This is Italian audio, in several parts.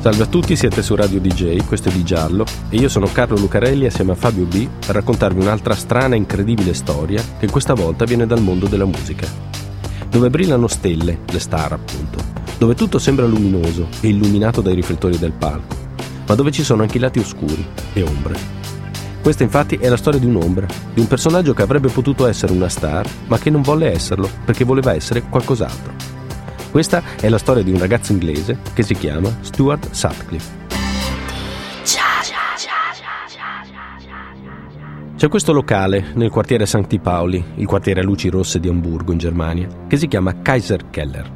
Salve a tutti, siete su Radio DJ, questo è Di Giallo e io sono Carlo Lucarelli assieme a Fabio B per raccontarvi un'altra strana e incredibile storia che questa volta viene dal mondo della musica. Dove brillano stelle, le star appunto, dove tutto sembra luminoso e illuminato dai riflettori del palco, ma dove ci sono anche i lati oscuri e ombre. Questa infatti è la storia di un'ombra, di un personaggio che avrebbe potuto essere una star, ma che non volle esserlo perché voleva essere qualcos'altro. Questa è la storia di un ragazzo inglese che si chiama Stuart Sutcliffe. C'è questo locale nel quartiere Santi Paoli, il quartiere a luci rosse di Amburgo in Germania, che si chiama Kaiser Keller.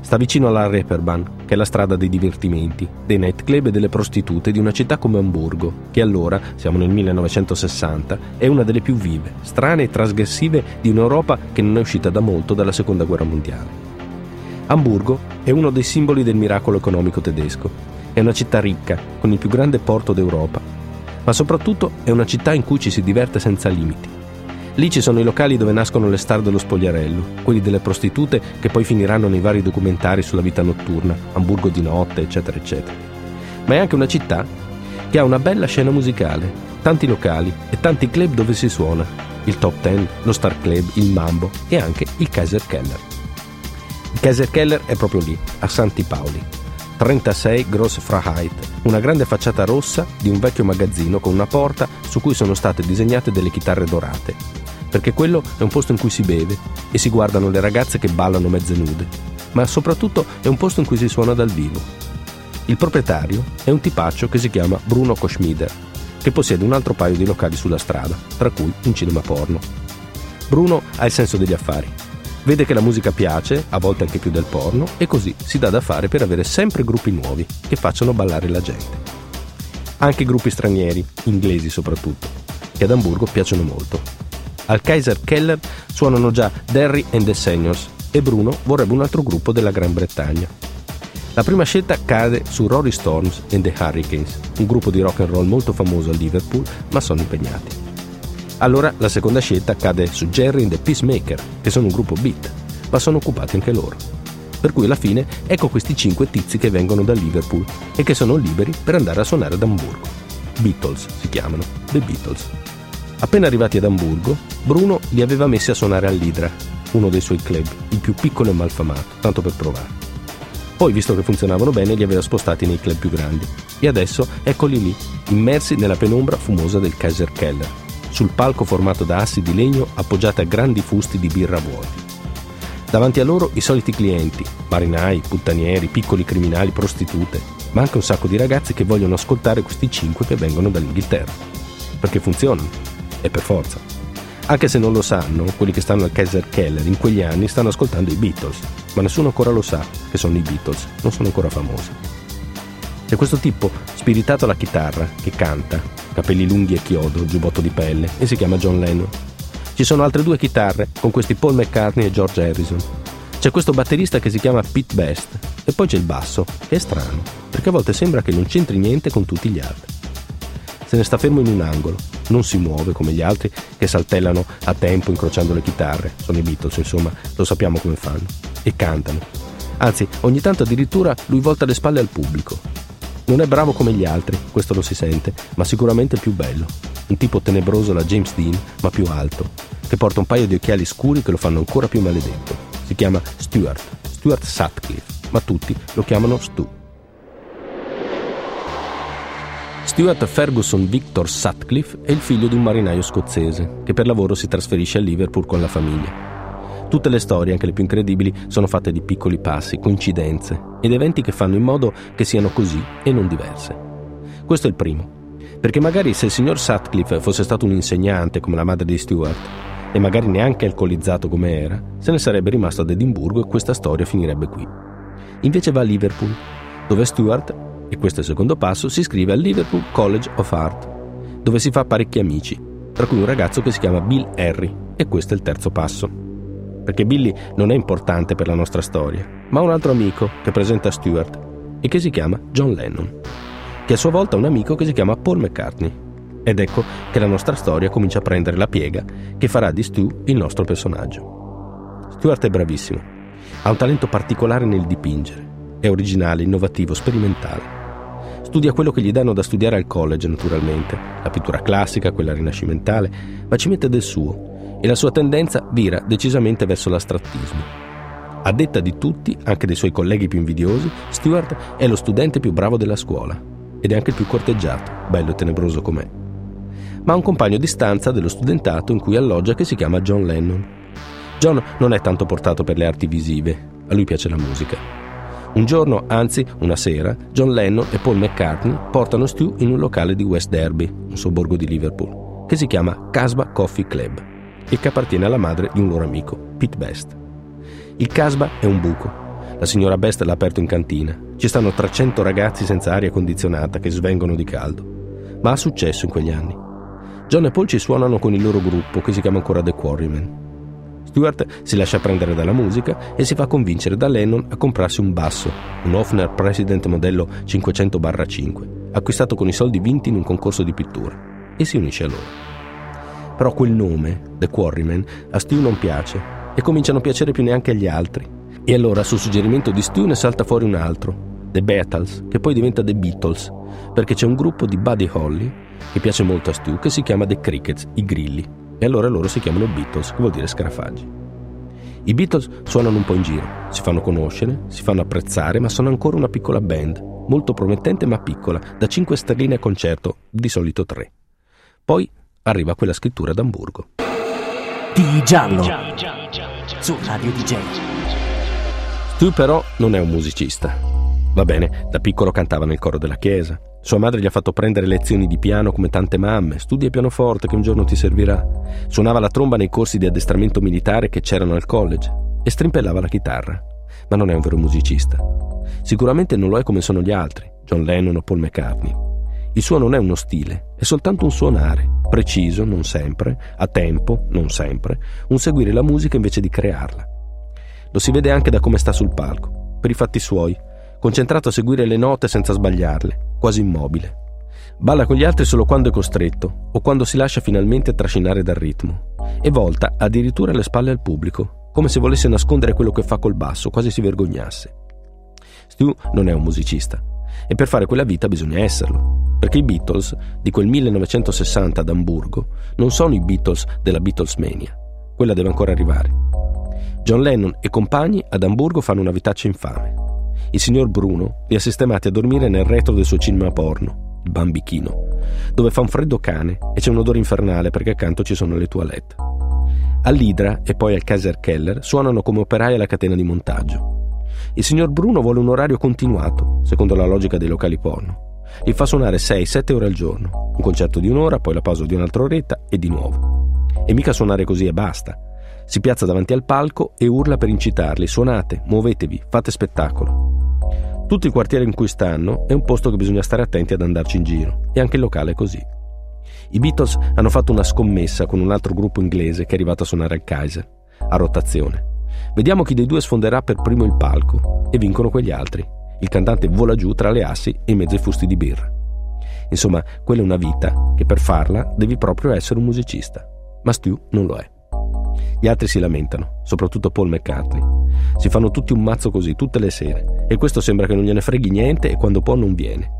Sta vicino alla Reeperbahn, che è la strada dei divertimenti, dei nightclub e delle prostitute di una città come Amburgo, che allora, siamo nel 1960, è una delle più vive, strane e trasgressive di un'Europa che non è uscita da molto dalla Seconda Guerra Mondiale. Amburgo è uno dei simboli del miracolo economico tedesco. È una città ricca, con il più grande porto d'Europa, ma soprattutto è una città in cui ci si diverte senza limiti. Lì ci sono i locali dove nascono le star dello spogliarello, quelli delle prostitute che poi finiranno nei vari documentari sulla vita notturna, Amburgo di notte, eccetera, eccetera. Ma è anche una città che ha una bella scena musicale, tanti locali e tanti club dove si suona, il Top Ten, lo Star Club, il Mambo e anche il Kaiser Keller. Kaiser Keller è proprio lì, a Santi Paoli. 36 Gross Freiheit, una grande facciata rossa di un vecchio magazzino con una porta su cui sono state disegnate delle chitarre dorate. Perché quello è un posto in cui si beve e si guardano le ragazze che ballano mezze nude, ma soprattutto è un posto in cui si suona dal vivo. Il proprietario è un tipaccio che si chiama Bruno Koschmider, che possiede un altro paio di locali sulla strada, tra cui un cinema porno. Bruno ha il senso degli affari Vede che la musica piace, a volte anche più del porno, e così si dà da fare per avere sempre gruppi nuovi che facciano ballare la gente. Anche gruppi stranieri, inglesi soprattutto, che ad Amburgo piacciono molto. Al Kaiser Keller suonano già Derry and the Seniors e Bruno vorrebbe un altro gruppo della Gran Bretagna. La prima scelta cade su Rory Storms and the Hurricanes, un gruppo di rock and roll molto famoso a Liverpool, ma sono impegnati. Allora la seconda scelta cade su Jerry and the Peacemaker, che sono un gruppo beat, ma sono occupati anche loro. Per cui alla fine ecco questi cinque tizi che vengono da Liverpool e che sono liberi per andare a suonare ad Amburgo. Beatles si chiamano, The Beatles. Appena arrivati ad Amburgo, Bruno li aveva messi a suonare all'Idra, uno dei suoi club, il più piccolo e malfamato, tanto per provare. Poi, visto che funzionavano bene, li aveva spostati nei club più grandi. E adesso eccoli lì, immersi nella penombra fumosa del Kaiser Keller, sul palco formato da assi di legno appoggiati a grandi fusti di birra vuoti. Davanti a loro i soliti clienti, marinai, puttanieri, piccoli criminali, prostitute, ma anche un sacco di ragazzi che vogliono ascoltare questi cinque che vengono dall'Inghilterra. Perché funzionano, e per forza. Anche se non lo sanno, quelli che stanno al Kaiser Keller in quegli anni stanno ascoltando i Beatles, ma nessuno ancora lo sa che sono i Beatles, non sono ancora famosi. C'è questo tipo, spiritato alla chitarra, che canta, capelli lunghi e chiodo, giubbotto di pelle, e si chiama John Lennon. Ci sono altre due chitarre, con questi Paul McCartney e George Harrison. C'è questo batterista che si chiama Pete Best, e poi c'è il basso, che è strano, perché a volte sembra che non c'entri niente con tutti gli altri. Se ne sta fermo in un angolo, non si muove come gli altri che saltellano a tempo incrociando le chitarre, sono i Beatles insomma, lo sappiamo come fanno, e cantano. Anzi, ogni tanto addirittura lui volta le spalle al pubblico, non è bravo come gli altri, questo lo si sente, ma sicuramente più bello. Un tipo tenebroso alla James Dean, ma più alto, che porta un paio di occhiali scuri che lo fanno ancora più maledetto. Si chiama Stuart, Stuart Sutcliffe, ma tutti lo chiamano Stu. Stuart Ferguson Victor Sutcliffe è il figlio di un marinaio scozzese che per lavoro si trasferisce a Liverpool con la famiglia. Tutte le storie, anche le più incredibili, sono fatte di piccoli passi, coincidenze ed eventi che fanno in modo che siano così e non diverse. Questo è il primo. Perché magari se il signor Sutcliffe fosse stato un insegnante come la madre di Stuart, e magari neanche alcolizzato come era, se ne sarebbe rimasto ad Edimburgo e questa storia finirebbe qui. Invece va a Liverpool, dove Stuart, e questo è il secondo passo, si iscrive al Liverpool College of Art, dove si fa parecchi amici, tra cui un ragazzo che si chiama Bill Harry, E questo è il terzo passo. Perché Billy non è importante per la nostra storia, ma un altro amico che presenta Stuart e che si chiama John Lennon, che a sua volta ha un amico che si chiama Paul McCartney. Ed ecco che la nostra storia comincia a prendere la piega che farà di Stu il nostro personaggio. Stuart è bravissimo, ha un talento particolare nel dipingere, è originale, innovativo, sperimentale. Studia quello che gli danno da studiare al college, naturalmente, la pittura classica, quella rinascimentale, ma ci mette del suo e la sua tendenza vira decisamente verso l'astrattismo. A detta di tutti, anche dei suoi colleghi più invidiosi, Stuart è lo studente più bravo della scuola ed è anche il più corteggiato, bello e tenebroso com'è. Ma ha un compagno di stanza dello studentato in cui alloggia che si chiama John Lennon. John non è tanto portato per le arti visive, a lui piace la musica un giorno, anzi una sera, John Lennon e Paul McCartney portano Stu in un locale di West Derby, un sobborgo di Liverpool, che si chiama Casbah Coffee Club e che appartiene alla madre di un loro amico, Pete Best. Il Casbah è un buco. La signora Best l'ha aperto in cantina. Ci stanno 300 ragazzi senza aria condizionata che svengono di caldo. Ma ha successo in quegli anni. John e Paul ci suonano con il loro gruppo che si chiama ancora The Quarrymen Stewart si lascia prendere dalla musica e si fa convincere da Lennon a comprarsi un basso, un Hofner President modello 500-5, acquistato con i soldi vinti in un concorso di pittura, e si unisce a loro. Però quel nome, The Quarrymen, a Stu non piace e comincia a non piacere più neanche agli altri. E allora, su suggerimento di Stu, ne salta fuori un altro, The Beatles, che poi diventa The Beatles, perché c'è un gruppo di Buddy Holly, che piace molto a Stu, che si chiama The Crickets, i grilli, e allora loro si chiamano Beatles, che vuol dire scarafaggi. I Beatles suonano un po' in giro, si fanno conoscere, si fanno apprezzare, ma sono ancora una piccola band, molto promettente ma piccola, da 5 sterline a concerto, di solito 3. Poi arriva quella scrittura d'Amburgo. Di giallo su Radio DJ. Stu però non è un musicista. Va bene, da piccolo cantava nel coro della chiesa, sua madre gli ha fatto prendere lezioni di piano come tante mamme, studia pianoforte che un giorno ti servirà. Suonava la tromba nei corsi di addestramento militare che c'erano al college e strimpellava la chitarra. Ma non è un vero musicista. Sicuramente non lo è come sono gli altri, John Lennon o Paul McCartney. Il suo non è uno stile, è soltanto un suonare, preciso, non sempre, a tempo, non sempre, un seguire la musica invece di crearla. Lo si vede anche da come sta sul palco, per i fatti suoi, concentrato a seguire le note senza sbagliarle, quasi immobile. Balla con gli altri solo quando è costretto o quando si lascia finalmente trascinare dal ritmo e volta addirittura le spalle al pubblico, come se volesse nascondere quello che fa col basso, quasi si vergognasse. Stu non è un musicista e per fare quella vita bisogna esserlo, perché i Beatles di quel 1960 ad Amburgo non sono i Beatles della Beatlesmania, quella deve ancora arrivare. John Lennon e compagni ad Amburgo fanno una vitaccia infame il signor Bruno li ha sistemati a dormire nel retro del suo cinema porno, il Bambichino, dove fa un freddo cane e c'è un odore infernale perché accanto ci sono le toilette. All'Idra e poi al Kaiser Keller suonano come operai alla catena di montaggio. Il signor Bruno vuole un orario continuato, secondo la logica dei locali porno. Li fa suonare 6-7 ore al giorno, un concerto di un'ora, poi la pausa di un'altra oretta e di nuovo. E mica suonare così e basta. Si piazza davanti al palco e urla per incitarli: suonate, muovetevi, fate spettacolo. Tutto il quartiere in cui stanno è un posto che bisogna stare attenti ad andarci in giro, e anche il locale è così. I Beatles hanno fatto una scommessa con un altro gruppo inglese che è arrivato a suonare al Kaiser, a rotazione. Vediamo chi dei due sfonderà per primo il palco, e vincono quegli altri. Il cantante vola giù tra le assi e in mezzo ai fusti di birra. Insomma, quella è una vita che per farla devi proprio essere un musicista. Ma Stu non lo è. Gli altri si lamentano, soprattutto Paul McCartney. Si fanno tutti un mazzo così, tutte le sere, e questo sembra che non gliene freghi niente e quando può non viene.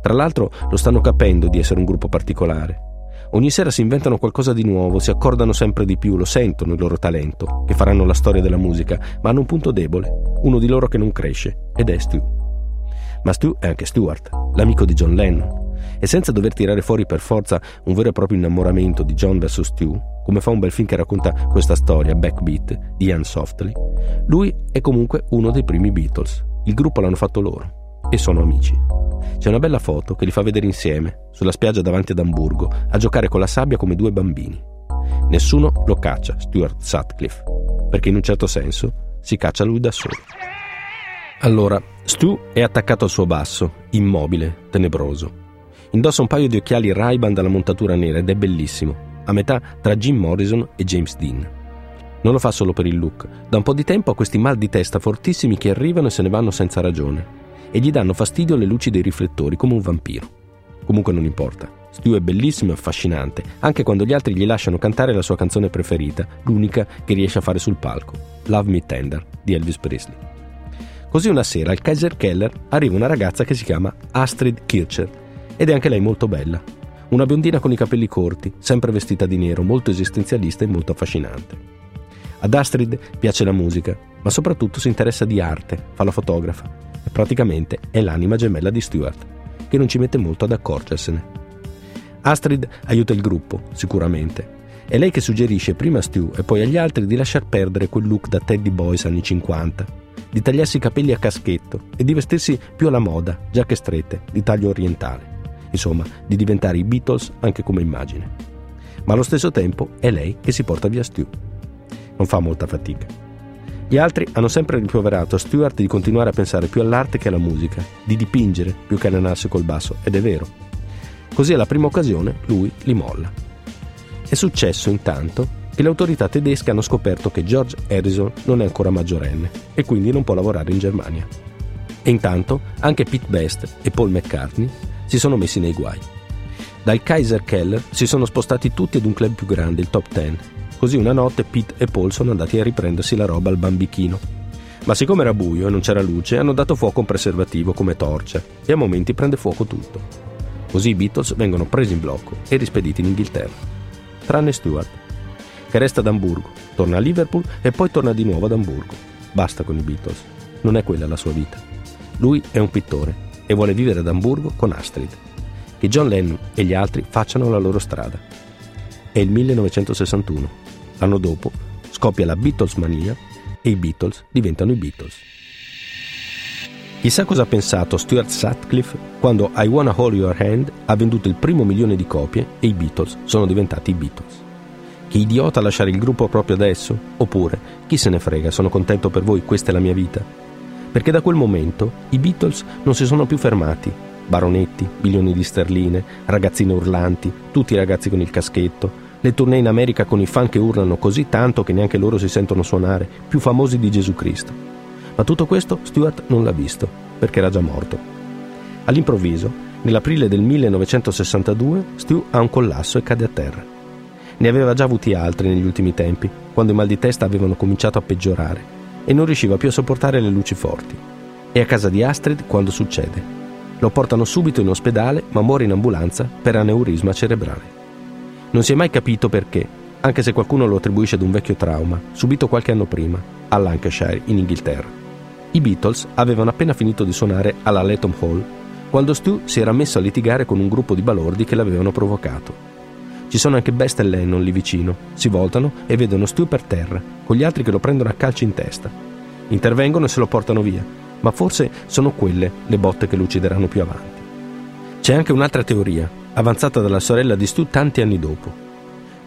Tra l'altro lo stanno capendo di essere un gruppo particolare. Ogni sera si inventano qualcosa di nuovo, si accordano sempre di più, lo sentono il loro talento, che faranno la storia della musica, ma hanno un punto debole, uno di loro che non cresce, ed è Stu. Ma Stu è anche Stuart, l'amico di John Lennon, e senza dover tirare fuori per forza un vero e proprio innamoramento di John vs. Stu, come fa un bel film che racconta questa storia, Backbeat, di Ian Softly, lui è comunque uno dei primi Beatles. Il gruppo l'hanno fatto loro e sono amici. C'è una bella foto che li fa vedere insieme, sulla spiaggia davanti ad Amburgo, a giocare con la sabbia come due bambini. Nessuno lo caccia, Stuart Sutcliffe, perché in un certo senso si caccia lui da solo. Allora, Stu è attaccato al suo basso, immobile, tenebroso. Indossa un paio di occhiali ray dalla montatura nera ed è bellissimo. a metà tra Jim Morrison e James Dean. Non lo fa solo per il look, da un po' di tempo ha questi mal di testa fortissimi che arrivano e se ne vanno senza ragione, e gli danno fastidio le luci dei riflettori come un vampiro. Comunque non importa. Stu è bellissimo e affascinante, anche quando gli altri gli lasciano cantare la sua canzone preferita, l'unica che riesce a fare sul palco, Love Me Tender di Elvis Presley. Così una sera al Kaiser Keller arriva una ragazza che si chiama Astrid Kircher ed è anche lei molto bella. Una biondina con i capelli corti, sempre vestita di nero, molto esistenzialista e molto affascinante. Ad Astrid piace la musica, ma soprattutto si interessa di arte, fa la fotografa praticamente è l'anima gemella di Stuart, che non ci mette molto ad accorgersene. Astrid aiuta il gruppo, sicuramente. È lei che suggerisce prima a Stu e poi agli altri di lasciar perdere quel look da Teddy Boys anni 50, di tagliarsi i capelli a caschetto e di vestirsi più alla moda, giacche strette, di taglio orientale. Insomma, di diventare i Beatles anche come immagine. Ma allo stesso tempo è lei che si porta via Stu. Non fa molta fatica. Gli altri hanno sempre rimproverato a Stuart di continuare a pensare più all'arte che alla musica, di dipingere più che allenarsi col basso, ed è vero. Così alla prima occasione lui li molla. È successo intanto che le autorità tedesche hanno scoperto che George Harrison non è ancora maggiorenne e quindi non può lavorare in Germania. E intanto anche Pete Best e Paul McCartney si sono messi nei guai. Dal Kaiser Keller si sono spostati tutti ad un club più grande, il Top Ten. Così una notte Pete e Paul sono andati a riprendersi la roba al bambichino. Ma siccome era buio e non c'era luce, hanno dato fuoco a un preservativo come torcia e a momenti prende fuoco tutto. Così i Beatles vengono presi in blocco e rispediti in Inghilterra. Tranne Stuart, che resta ad Amburgo, torna a Liverpool e poi torna di nuovo ad Amburgo. Basta con i Beatles, non è quella la sua vita. Lui è un pittore e vuole vivere ad Amburgo con Astrid. Che John Lennon e gli altri facciano la loro strada. È il 1961. L'anno dopo scoppia la Beatles mania e i Beatles diventano i Beatles. Chissà cosa ha pensato Stuart Sutcliffe quando I Wanna Hold Your Hand ha venduto il primo milione di copie e i Beatles sono diventati i Beatles. Che idiota lasciare il gruppo proprio adesso? Oppure, chi se ne frega, sono contento per voi, questa è la mia vita? Perché da quel momento i Beatles non si sono più fermati. Baronetti, milioni di sterline, ragazzine urlanti, tutti i ragazzi con il caschetto, le tournée in America con i fan che urlano così tanto che neanche loro si sentono suonare, più famosi di Gesù Cristo. Ma tutto questo Stuart non l'ha visto, perché era già morto. All'improvviso, nell'aprile del 1962, Stu ha un collasso e cade a terra. Ne aveva già avuti altri negli ultimi tempi, quando i mal di testa avevano cominciato a peggiorare e non riusciva più a sopportare le luci forti. È a casa di Astrid quando succede. Lo portano subito in ospedale, ma muore in ambulanza per aneurisma cerebrale. Non si è mai capito perché, anche se qualcuno lo attribuisce ad un vecchio trauma, subito qualche anno prima, a Lancashire, in Inghilterra. I Beatles avevano appena finito di suonare alla Letton Hall quando Stu si era messo a litigare con un gruppo di balordi che l'avevano provocato. Ci sono anche Best e Lennon lì vicino, si voltano e vedono Stu per terra, con gli altri che lo prendono a calci in testa. Intervengono e se lo portano via, ma forse sono quelle le botte che lo uccideranno più avanti. C'è anche un'altra teoria, avanzata dalla sorella di Stu tanti anni dopo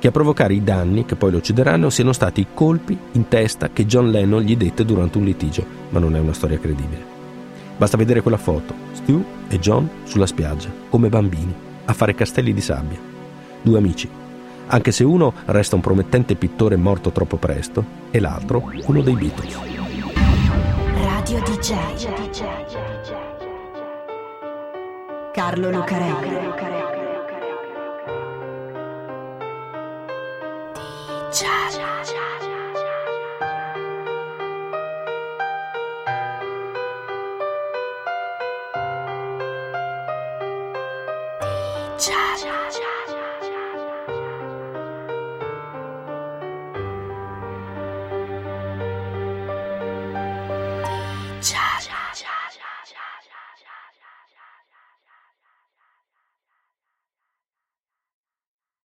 che a provocare i danni che poi lo uccideranno siano stati i colpi in testa che John Lennon gli dette durante un litigio, ma non è una storia credibile. Basta vedere quella foto, Stu e John sulla spiaggia, come bambini, a fare castelli di sabbia. Due amici, anche se uno resta un promettente pittore morto troppo presto e l'altro uno dei Beatles. Radio DJ Carlo Lucarelli Cha-cha.